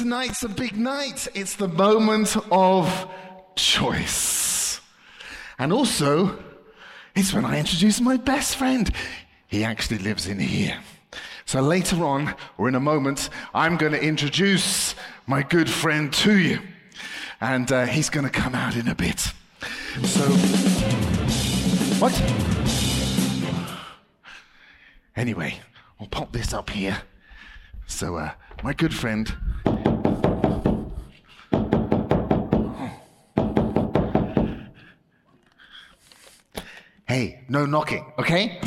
tonight's a big night. It's the moment of choice. And also, it's when I introduce my best friend. He actually lives in here. So later on, or in a moment, I'm going to introduce my good friend to you. And uh, he's going to come out in a bit. So, what? Anyway, I'll pop this up here. So, uh, my good friend. Hey, no knocking, okay?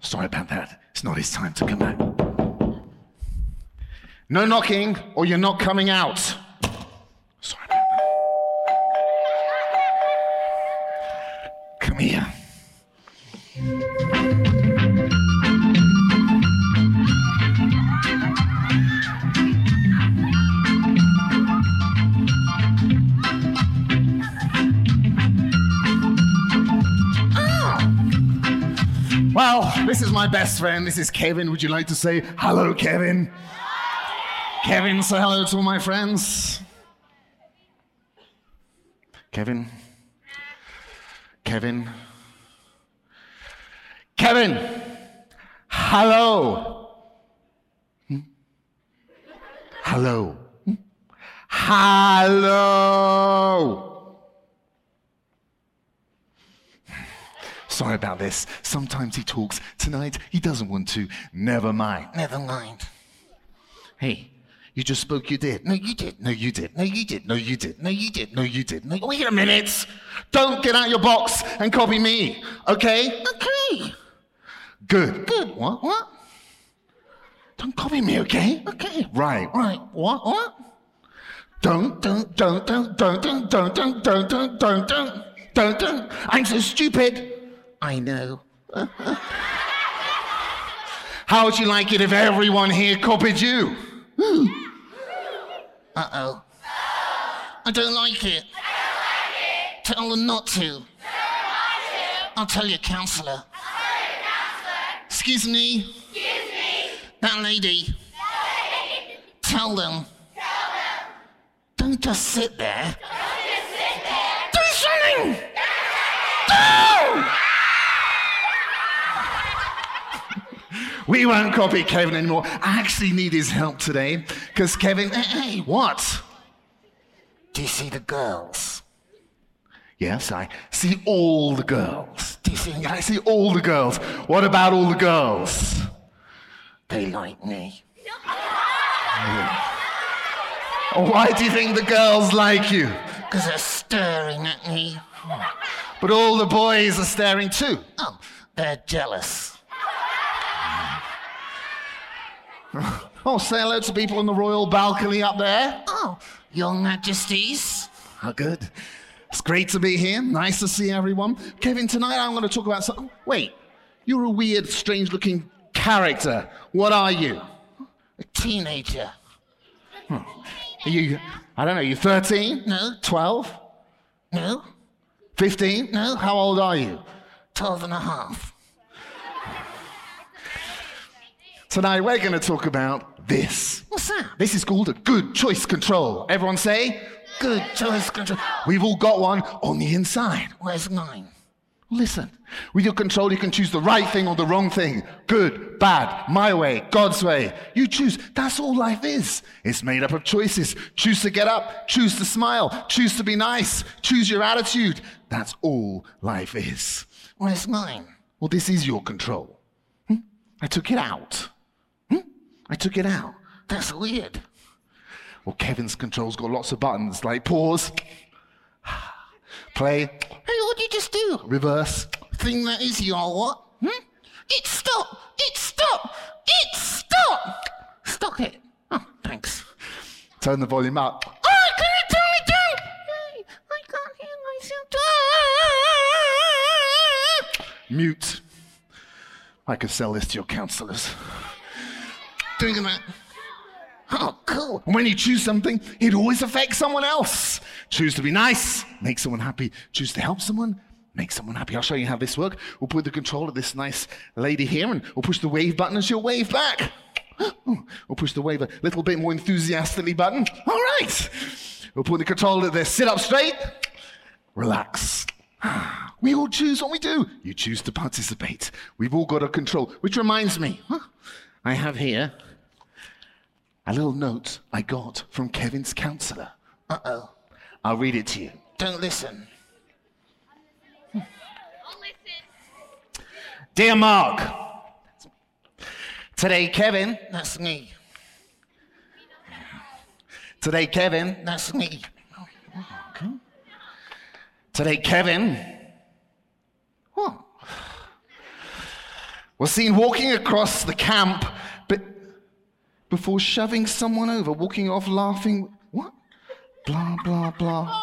Sorry about that. It's not his time to come out. No knocking, or you're not coming out. This is my best friend. This is Kevin. Would you like to say hello, Kevin? Kevin, say hello to my friends. Kevin. Kevin. Kevin. Hello. Hmm? Hello. Hmm? Hello. Sorry about this. Sometimes he talks. Tonight, he doesn't want to. Never mind. Never mind. Hey, you just spoke, you did. No, you did. No, you did. No, you did. No, you did. No, you did. No, you did. No, wait a minute. Don't get out your box and copy me, okay? Okay. Good. Good. What? What? Don't copy me, okay? Okay. Right. Right. What? What? Don't, don't, don't, don't, don't, don't, don't, don't, don't, don't, don't, don't, don't, don't. I'm so stupid. I know. How would you like it if everyone here copied you? Uh oh. I don't like it. Tell them not to. I'll tell your counselor. Excuse me. That lady. Tell them. Don't just sit there. Do something. Do! We won't copy Kevin anymore. I actually need his help today because Kevin, hey, hey, what? Do you see the girls? Yes, I see all the girls. Do you see? I see all the girls. What about all the girls? They like me. Oh, why do you think the girls like you? Because they're staring at me. But all the boys are staring too. Oh, they're jealous. Oh, say hello to people on the royal balcony up there. Oh, your majesties. How good. It's great to be here. Nice to see everyone. Kevin, tonight I'm going to talk about something. Wait, you're a weird, strange looking character. What are you? A teenager. Hmm. Are you, I don't know, you 13? No. 12? No. 15? No. How old are you? 12 and a half. Tonight we're going to talk about this. What's that? This is called a good choice control. Everyone say, good choice control. We've all got one on the inside. Where's mine? Listen, with your control, you can choose the right thing or the wrong thing. Good, bad, my way, God's way. You choose. That's all life is. It's made up of choices. Choose to get up, choose to smile, choose to be nice, choose your attitude. That's all life is. Where's mine? Well, this is your control. Hmm? I took it out. I took it out. That's weird. Well, Kevin's control's got lots of buttons like pause, play. Hey, what did you just do? Reverse. Thing that is your what? Hmm? It stop. It stop. It stop. Stop it. Oh, thanks. Turn the volume up. Oh, can you turn it down? I can't hear myself. Mute. I could sell this to your counselors. Doing that. Oh, cool. And when you choose something, it always affects someone else. Choose to be nice, make someone happy. Choose to help someone, make someone happy. I'll show you how this works. We'll put the control of this nice lady here and we'll push the wave button and she'll wave back. We'll push the wave a little bit more enthusiastically button. All right. We'll put the controller there. Sit up straight. Relax. We all choose what we do. You choose to participate. We've all got a control. Which reminds me? I have here a little note I got from Kevin's counselor. Uh oh. I'll read it to you. Don't listen. Listen. Dear Mark, today, Kevin, that's me. Today, Kevin, that's me. Today, Kevin, what? Was seen walking across the camp, before shoving someone over, walking off laughing. What? Blah, blah, blah.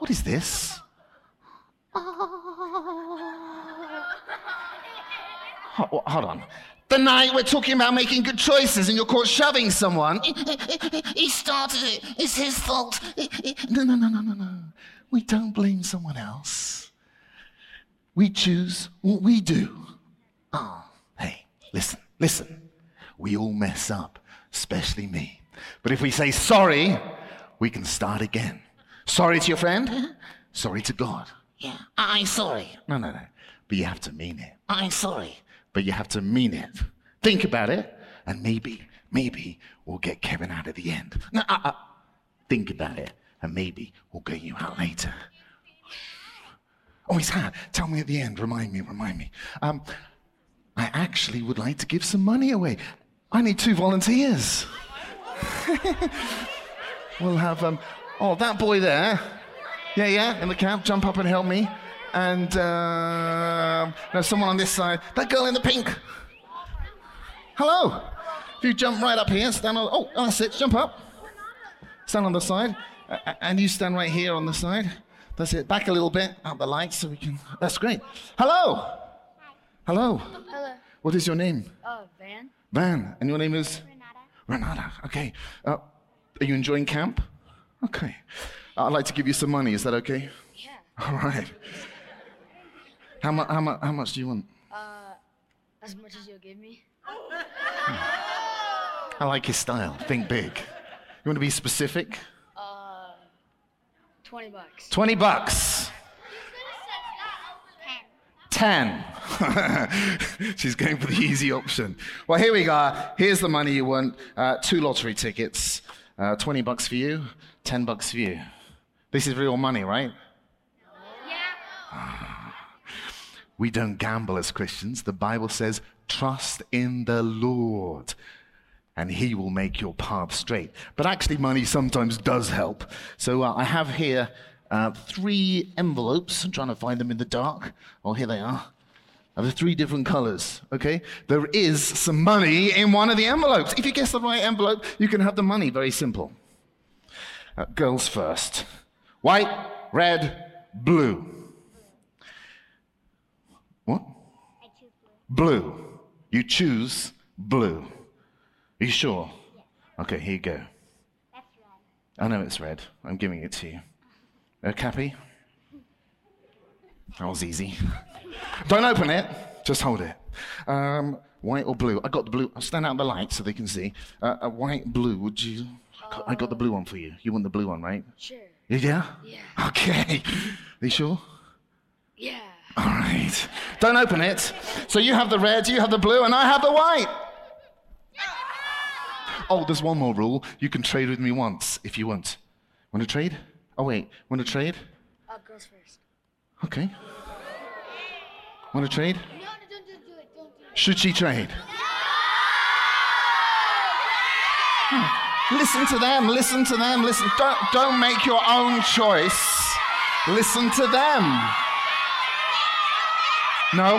What is this? Ah. Ho- Hold on. The night we're talking about making good choices and you're caught shoving someone. He started it. It's his fault. No, no, no, no, no, no. We don't blame someone else. We choose what we do. Oh, hey, listen, listen. We all mess up, especially me. But if we say sorry, we can start again. Sorry to your friend? Sorry to God. Yeah, I'm sorry. No, no, no. But you have to mean it. I'm sorry. But you have to mean it. Think about it, and maybe, maybe we'll get Kevin out at the end. No, uh, uh, think about it, and maybe we'll get you out later. Oh, his hat. Tell me at the end. Remind me, remind me. Um, I actually would like to give some money away. I need two volunteers. we'll have, um, oh, that boy there. Yeah, yeah, in the cap, jump up and help me. And, uh, no, someone on this side. That girl in the pink. Hello. If you jump right up here, stand on, oh, that's it, jump up. Stand on the side. A- a- And you stand right here on the side. That's it. Back a little bit, out the light so we can. That's great. Hello. Hello. Hello. What is your name? Uh, Van? Van. And your name is? Renata. Renata. Okay. Uh, are you enjoying camp? Okay. I'd like to give you some money. Is that okay? Yeah. All right. How, mu- how, mu- how much do you want? Uh, as much as you'll give me. I like his style. Think big. You want to be specific? Uh, 20 bucks. 20 bucks. 10. She's going for the easy option. Well, here we go. Here's the money you want. Uh, two lottery tickets. Uh, 20 bucks for you, 10 bucks for you. This is real money, right? Yeah. We don't gamble as Christians. The Bible says, trust in the Lord and he will make your path straight. But actually, money sometimes does help. So uh, I have here uh, three envelopes. I'm trying to find them in the dark. Oh, here they are. Of the three different colors, okay? There is some money in one of the envelopes. If you guess the right envelope, you can have the money. Very simple. Uh, girls first. White, red, blue. What? I choose blue. Blue. You choose blue. Are you sure? Okay, here you go. That's red. I know it's red. I'm giving it to you. Uh, Cappy? That was easy. Don't open it. Just hold it. Um, white or blue? I got the blue. I'll stand out in the light so they can see. Uh, a white, blue. Would you? I got- I got the blue one for you. You want the blue one, right? Sure. Yeah. Yeah. Okay. Are you sure? Yeah. All right. Don't open it. So you have the red, you have the blue, and I have the white. Oh, there's one more rule. You can trade with me once if you want. Want to trade? Oh, wait. Want to trade? Uh, girls first. Okay. Want to trade? No, no, don't, don't do it. Don't do it. Should she trade? Listen to them, listen to them, listen. Don't, don't make your own choice. Listen to them. No?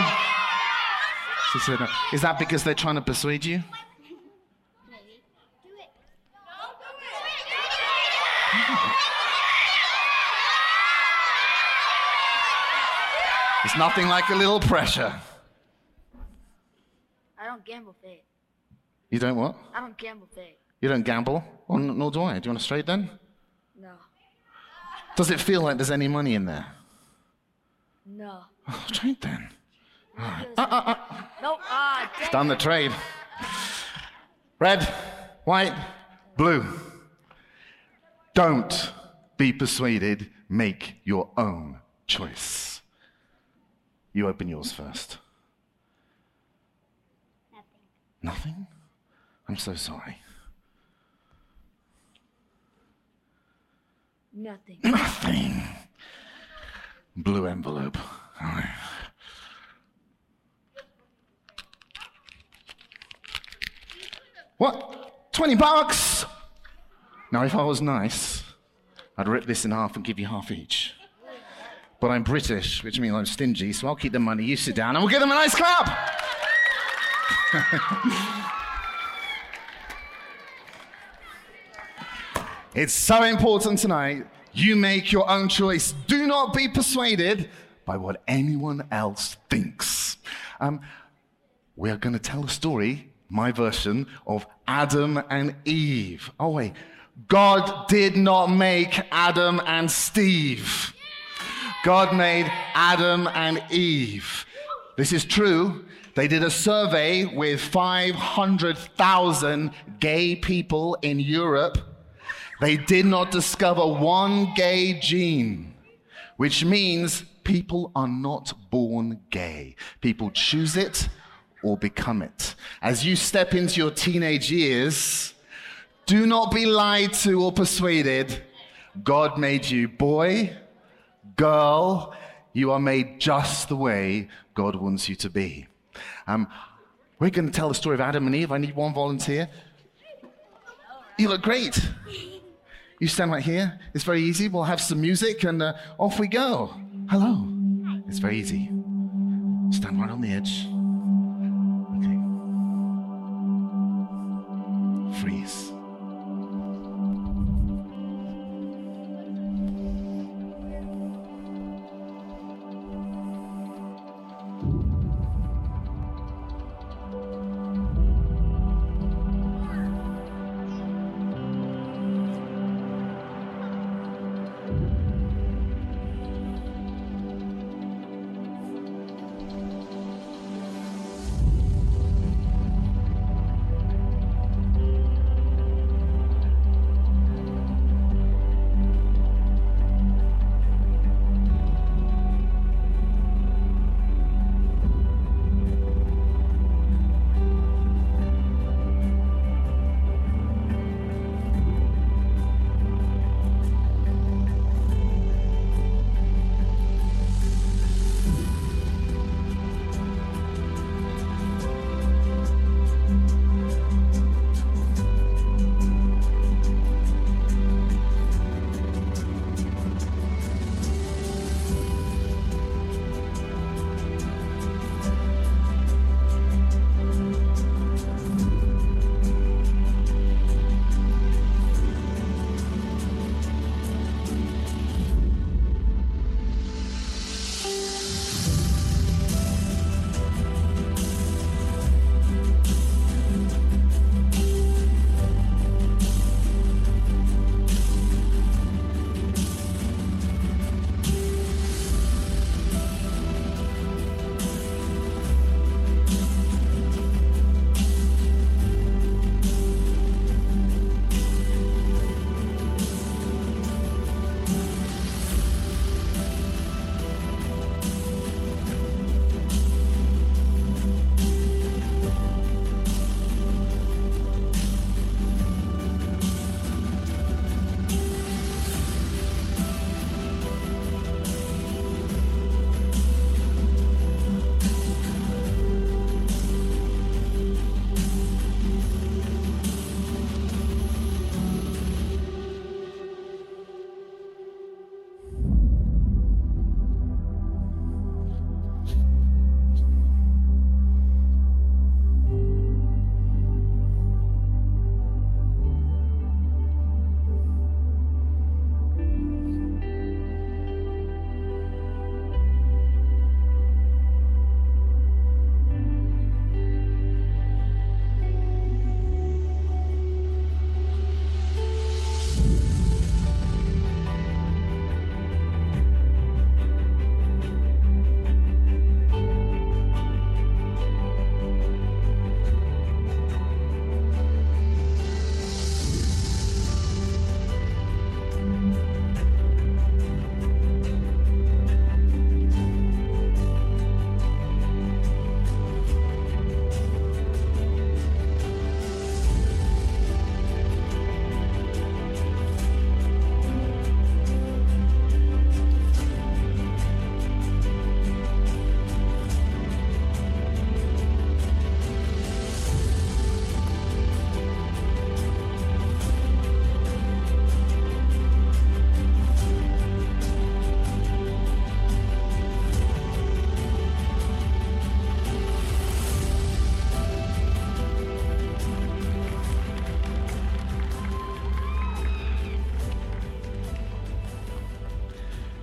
She said no. Is that because they're trying to persuade you? Maybe. Do it. It's nothing like a little pressure. I don't gamble fake. You don't what? I don't gamble fake. You don't gamble? Well, n- nor do I. Do you want to trade then? No. Does it feel like there's any money in there? No. Oh, trade then. Uh, uh, uh. Nope. Ah, dang. Done the trade. Red, white, blue. Don't be persuaded, make your own choice. You open yours first. Nothing. Nothing? I'm so sorry. Nothing. Nothing. Blue envelope. All right. What? 20 bucks? Now, if I was nice, I'd rip this in half and give you half each. But I'm British, which means I'm stingy, so I'll keep the money. You sit down and we'll give them a nice clap. It's so important tonight. You make your own choice. Do not be persuaded by what anyone else thinks. Um, we're going to tell a story, my version, of Adam and Eve. Oh, wait. God did not make Adam and Steve. God made Adam and Eve. This is true. They did a survey with 500,000 gay people in Europe. They did not discover one gay gene, which means people are not born gay. People choose it or become it. As you step into your teenage years, do not be lied to or persuaded. God made you boy, girl, you are made just the way God wants you to be. Um, we're going to tell the story of Adam and Eve. I need one volunteer. You look great. You stand right here. It's very easy. We'll have some music and uh, off we go. Hello. It's very easy. Stand right on the edge. Okay. Freeze.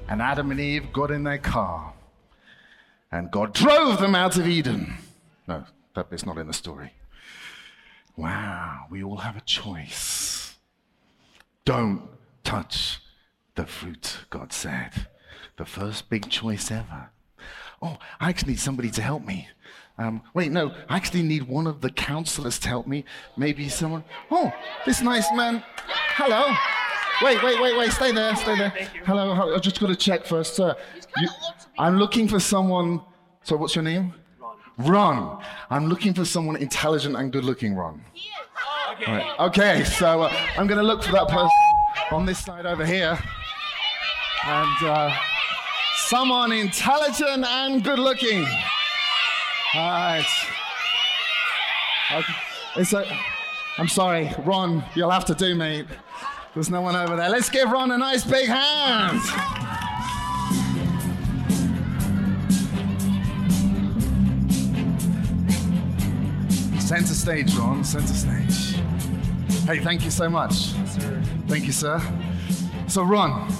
And Adam and Eve got in their car. And God drove them out of Eden. No, that bit's not in the story. Wow, we all have a choice. Don't touch the fruit, God said. The first big choice ever. Oh, I actually need somebody to help me. Um, wait, no, I actually need one of the counselors to help me. Maybe someone. Oh, this nice man. Hello. Wait, wait, wait, wait. Stay there, stay there. Hello, hello. I've just got to check first, sir. You, I'm looking for someone. So, what's your name? Ron. I'm looking for someone intelligent and good looking, Ron. Okay. Right. Okay, so uh, I'm going to look for that person on this side over here. And uh, someone intelligent and good looking. All right. Okay. It's a, I'm sorry, Ron, you'll have to do, mate. There's no one over there. Let's give Ron a nice big hand. Center stage, Ron, center stage. Hey, thank you so much. Sir. Thank you, sir. So, Ron,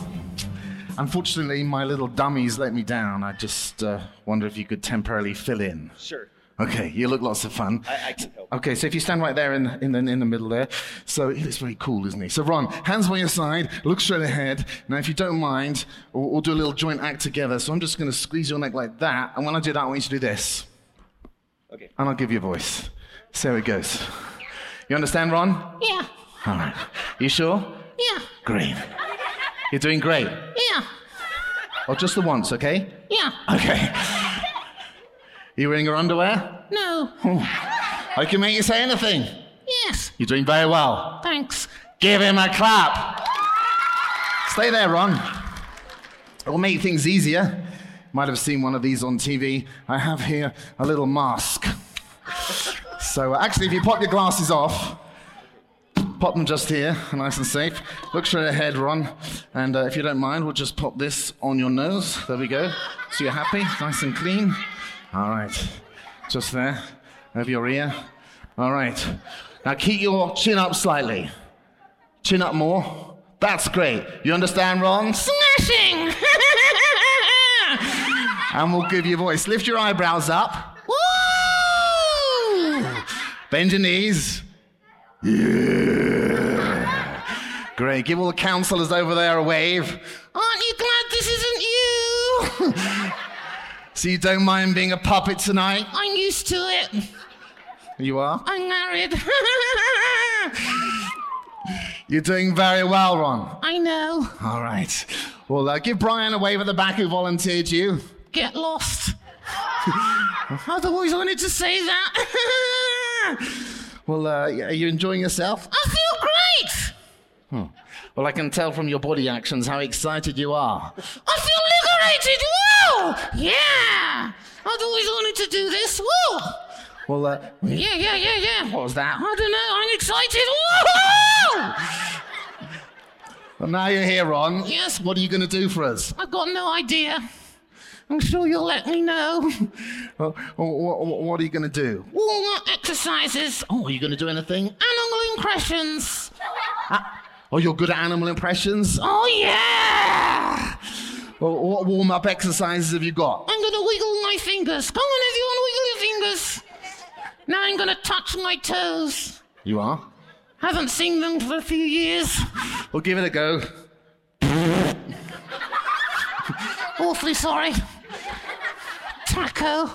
unfortunately, my little dummies let me down. I just uh, wonder if you could temporarily fill in. Sure. Okay, you look lots of fun. I, I can help. Okay, so if you stand right there in, in, the, in the middle there. So he looks very cool, isn't he? So, Ron, hands by your side, look straight ahead. Now, if you don't mind, we'll, we'll do a little joint act together. So I'm just going to squeeze your neck like that. And when I do that, I want you to do this. Okay. And I'll give you a voice. So it goes. You understand, Ron? Yeah, All right. You sure? yeah, Great. You're doing great. yeah, Or just the once, okay? yeah. Okay. You wearing your underwear? No, I can make you say anything. yes, You're doing very well. thanks. Give him a clap. Stay there, Ron. It will make things easier. Might have seen one of these on TV. I have here a little mask. So, uh, actually, if you pop your glasses off, pop them just here, nice and safe. Look straight ahead, Ron. And uh, if you don't mind, we'll just pop this on your nose. There we go. So you're happy, nice and clean. All right. Just there, over your ear. All right. Now keep your chin up slightly. Chin up more. That's great. You understand, Ron? Smashing! And we'll give you a voice. Lift your eyebrows up. Woo! Bend your knees. Yeah. Great. Give all the counselors over there a wave. Aren't you glad this isn't you? So you don't mind being a puppet tonight? I'm used to it. You are? I'm married. You're doing very well, Ron. I know. All right. Well, uh, give Brian a wave at the back who volunteered you. Get lost. I've always wanted to say that. Well, uh, are you enjoying yourself? I feel great. Well, I can tell from your body actions how excited you are. I feel liberated. Woo! Yeah. I've always wanted to do this. Woo! Well, uh, Yeah, yeah, yeah, yeah. what was that? I don't know. I'm excited. Woohoo! Well, now you're here, Ron. Yes. What are you going to do for us? I've got no idea. I'm sure you'll let me know. Well, what, what, what are you going to do? Warm-up exercises, Oh, are you going to do anything? animal impressions. Oh, you're good at animal impressions? Oh yeah! What warm up exercises have you got? I'm gonna wiggle my fingers. Come on, everyone, wiggle your fingers. Now I'm gonna touch my toes. You are? Haven't seen them for a few years. Well, give it a go. Awfully sorry. Taco,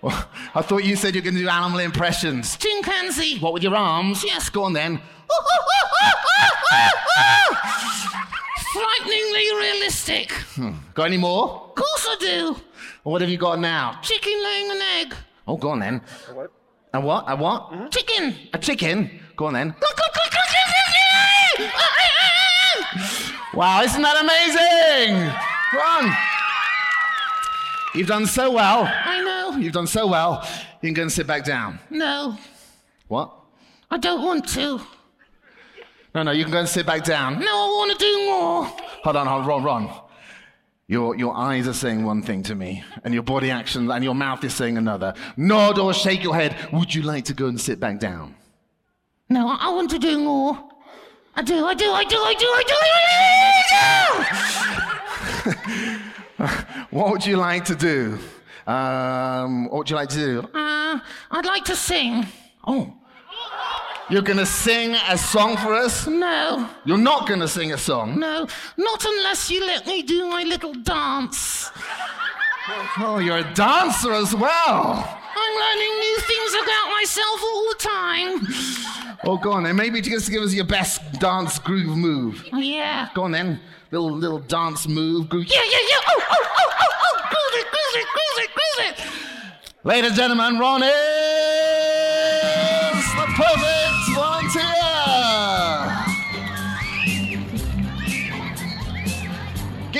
Well, I thought you said you were going to do animal impressions. chimpanzee. What, with your arms? Yes. Go on then. Frighteningly realistic. Hmm. Got any more? Of course I do. What have you got now? Chicken laying an egg. Oh, go on then. What? A what? A what? Mm-hmm. Chicken. A chicken? Go on then. Wow, isn't that amazing? Run! You've done so well. I know. You've done so well. You can go and sit back down. No, What? I don't want to. No, no, you can go and sit back down. No, I want to do more. Hold on, hold on, Ron. Your, your eyes are saying one thing to me, and your body action and your mouth is saying another. Nod or shake your head. Would you like to go and sit back down? No, I I want to do more. I do, I do, I do, I do, I do, I do, I do! what would you like to do? Um, what would you like to do? Uh, I'd like to sing. Oh, you're going to sing a song for us? No, You're not going to sing a song? no, not unless you let me do my little dance. Oh, you're a dancer as well. I'm learning new things about myself all the time. Oh, go on then. Maybe just give us your best dance groove move. Yeah. Go on then. Little little dance move. Groove. Yeah, yeah, yeah. Oh, oh, oh, oh, oh. Groove it, groove it, groove it, groove it. Ladies and gentlemen, Ron is the perfect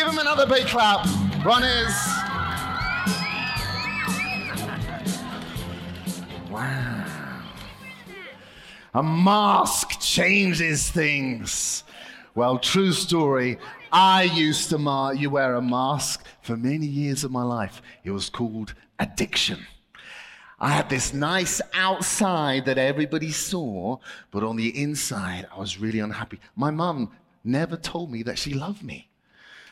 Give him another big clap. Runners. Wow. A mask changes things. Well, true story. I used to you wear a mask for many years of my life. It was called addiction. I had this nice outside that everybody saw, but on the inside, I was really unhappy. My mum never told me that she loved me.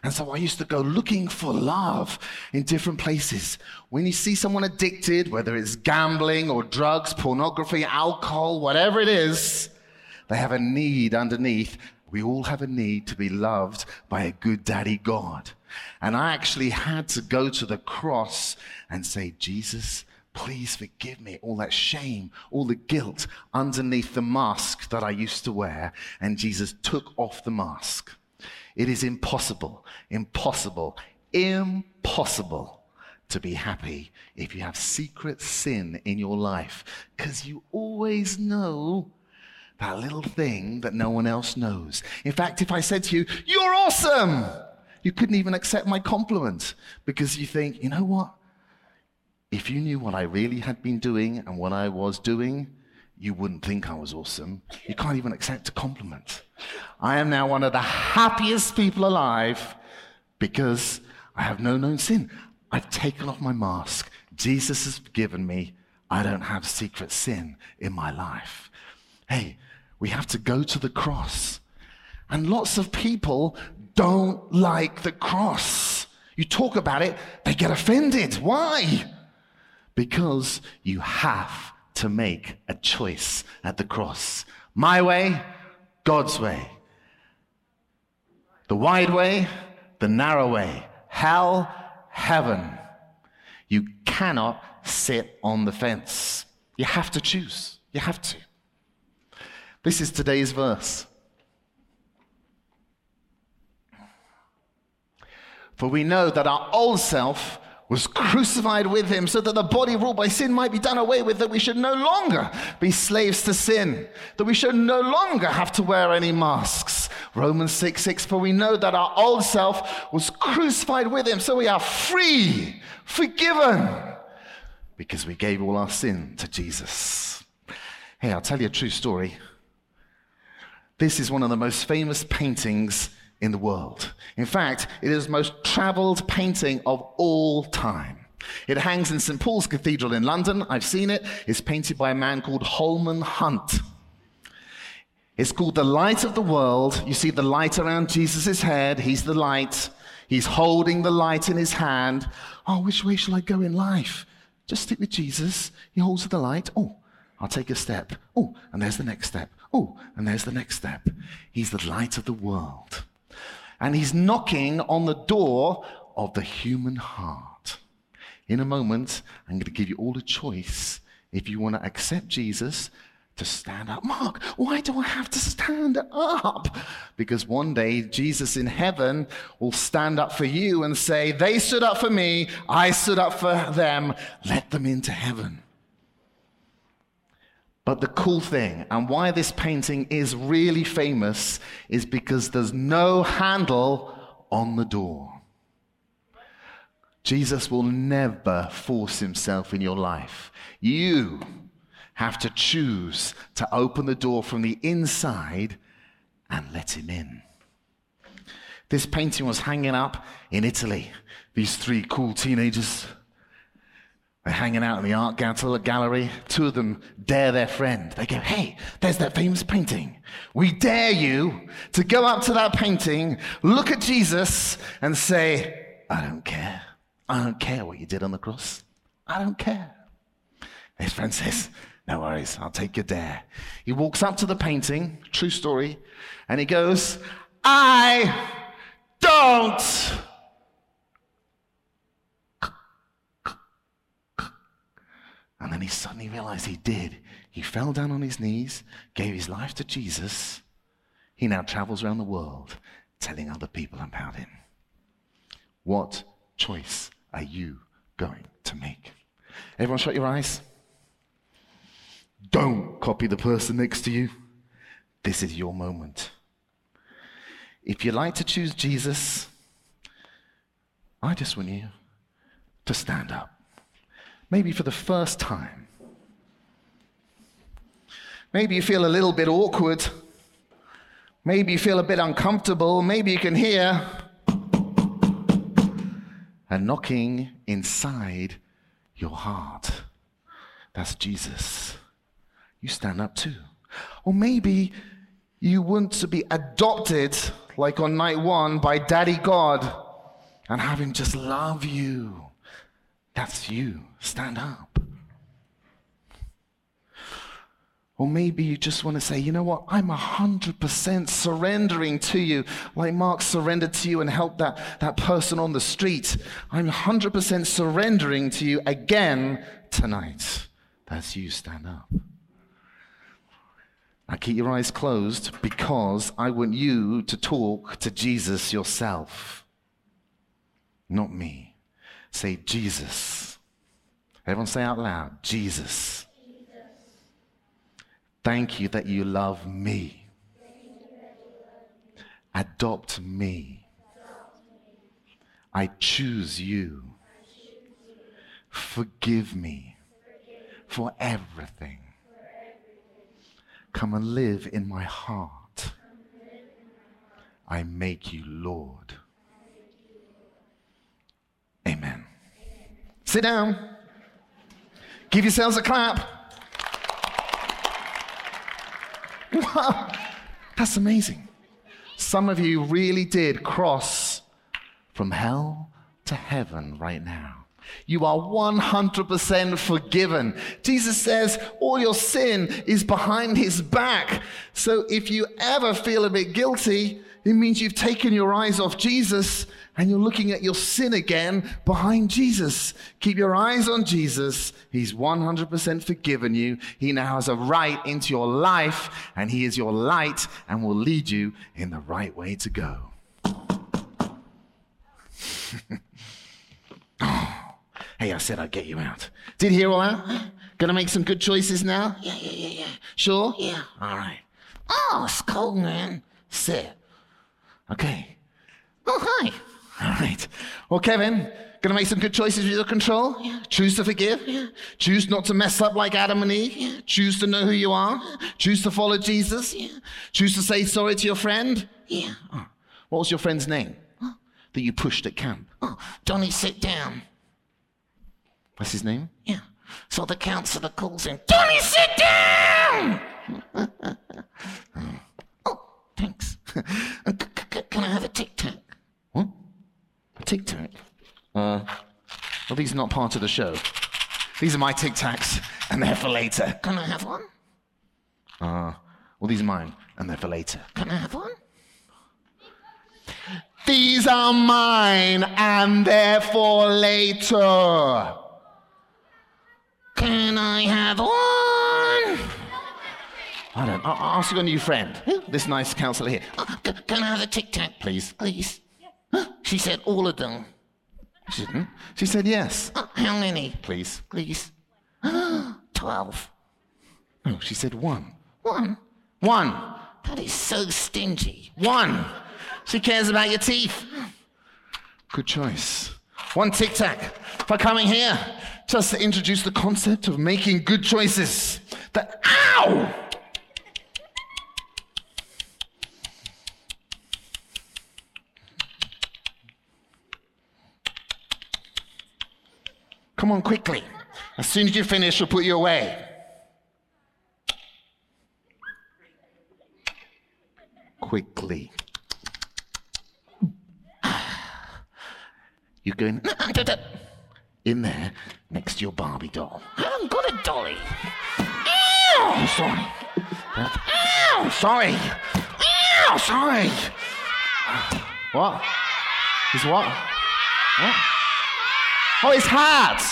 And so I used to go looking for love in different places. When you see someone addicted, whether it's gambling or drugs, pornography, alcohol, whatever it is, they have a need underneath. We all have a need to be loved by a good daddy God. And I actually had to go to the cross and say, Jesus, please forgive me all that shame, all the guilt underneath the mask that I used to wear. And Jesus took off the mask. It is impossible, impossible, impossible to be happy if you have secret sin in your life because you always know that little thing that no one else knows. In fact, if I said to you, You're awesome, you couldn't even accept my compliment because you think, You know what? If you knew what I really had been doing and what I was doing, you wouldn't think I was awesome. You can't even accept a compliment. I am now one of the happiest people alive because I have no known sin. I've taken off my mask. Jesus has forgiven me. I don't have secret sin in my life. Hey, we have to go to the cross. And lots of people don't like the cross. You talk about it, they get offended. Why? Because you have to make a choice at the cross. My way, God's way. The wide way, the narrow way. Hell, heaven. You cannot sit on the fence. You have to choose. You have to. This is today's verse. For we know that our old self was crucified with him so that the body ruled by sin might be done away with, that we should no longer be slaves to sin, that we should no longer have to wear any masks. Romans 6 6, for we know that our old self was crucified with him, so we are free, forgiven, because we gave all our sin to Jesus. Hey, I'll tell you a true story. This is one of the most famous paintings in the world. In fact, it is the most traveled painting of all time. It hangs in St. Paul's Cathedral in London. I've seen it. It's painted by a man called Holman Hunt. It's called The Light of the World. You see the light around Jesus' head. He's the light. He's holding the light in his hand. Oh, which way shall I go in life? Just stick with Jesus. He holds the light. Oh, I'll take a step. Oh, and there's the next step. Oh, and there's the next step. He's the light of the world. And he's knocking on the door of the human heart. In a moment, I'm going to give you all a choice if you want to accept Jesus to stand up. Mark, why do I have to stand up? Because one day Jesus in heaven will stand up for you and say, They stood up for me, I stood up for them, let them into heaven. But the cool thing, and why this painting is really famous, is because there's no handle on the door. Jesus will never force himself in your life. You have to choose to open the door from the inside and let him in. This painting was hanging up in Italy. These three cool teenagers They're hanging out in the art gallery. Two of them dare their friend. They go, Hey, there's that famous painting. We dare you to go up to that painting, look at Jesus, and say, I don't care. I don't care what you did on the cross. I don't care. His friend says, No worries, I'll take your dare. He walks up to the painting, true story, and he goes, I don't. And then he suddenly realized he did. He fell down on his knees, gave his life to Jesus. He now travels around the world telling other people about him. What choice are you going to make? Everyone, shut your eyes. Don't copy the person next to you. This is your moment. If you like to choose Jesus, I just want you to stand up. Maybe for the first time. Maybe you feel a little bit awkward. Maybe you feel a bit uncomfortable. Maybe you can hear a knocking inside your heart. That's Jesus. You stand up too. Or maybe you want to be adopted, like on night one, by Daddy God and have Him just love you. That's you. Stand up. Or maybe you just want to say, you know what? I'm 100% surrendering to you, like Mark surrendered to you and helped that, that person on the street. I'm 100% surrendering to you again tonight. That's you. Stand up. Now keep your eyes closed because I want you to talk to Jesus yourself, not me. Say, Jesus. Everyone say out loud, Jesus. Thank you that you love me. Adopt me. I choose you. Forgive me for everything. Come and live in my heart. I make you Lord. Amen. Sit down. Give yourselves a clap. Wow, that's amazing. Some of you really did cross from hell to heaven right now. You are 100% forgiven. Jesus says all your sin is behind his back. So if you ever feel a bit guilty, it means you've taken your eyes off Jesus and you're looking at your sin again behind Jesus. Keep your eyes on Jesus. He's 100% forgiven you. He now has a right into your life and he is your light and will lead you in the right way to go. oh, hey, I said I'd get you out. Did you hear all that? Gonna make some good choices now? Yeah, yeah, yeah, yeah. Sure? Yeah. All right. Oh, it's cold, man. Sit. Okay. Oh, hi. All right. Well, Kevin, gonna make some good choices with your control. Yeah. Choose to forgive. Yeah. Choose not to mess up like Adam and Eve. Yeah. Choose to know who you are. Choose to follow Jesus. Yeah. Choose to say sorry to your friend. Yeah. Ah. What was your friend's name that you pushed at camp? Oh, Johnny, sit down. What's his name? Yeah. So the counselor calls him. Johnny, sit down! oh, thanks. Can I have a tic tac? What? Tic tac. Uh, well, these are not part of the show. These are my tic tacs, and they're for later. Can I have one? Uh, well, these are mine, and they're for later. Can I have one? These are mine, and they're for later. Can I have one? I don't. I'll, ask you a new friend. This nice counselor here. Oh, c- can I have a tic tac, Please. please? Huh? She said all of them. She didn't. She said yes. How many, Please. please? Twelve. No, she said one. One. One. That is so stingy. One. She cares about your teeth. Good choice. One tic tac for coming here just to introduce the concept of making good choices. That, ow! Come on, quickly. As soon as you finish, we'll put you away. Quickly. You're going in there next to your Barbie doll. I haven't got a dolly. Oh, sorry. Ow, sorry. Ow, sorry. What? His what? What? Oh, his hat.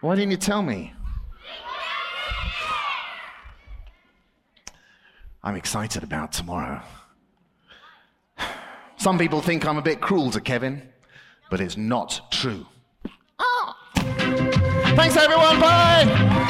Why didn't you tell me? I'm excited about tomorrow. Some people think I'm a bit cruel to Kevin, but it's not true. Oh. Thanks, everyone. Bye.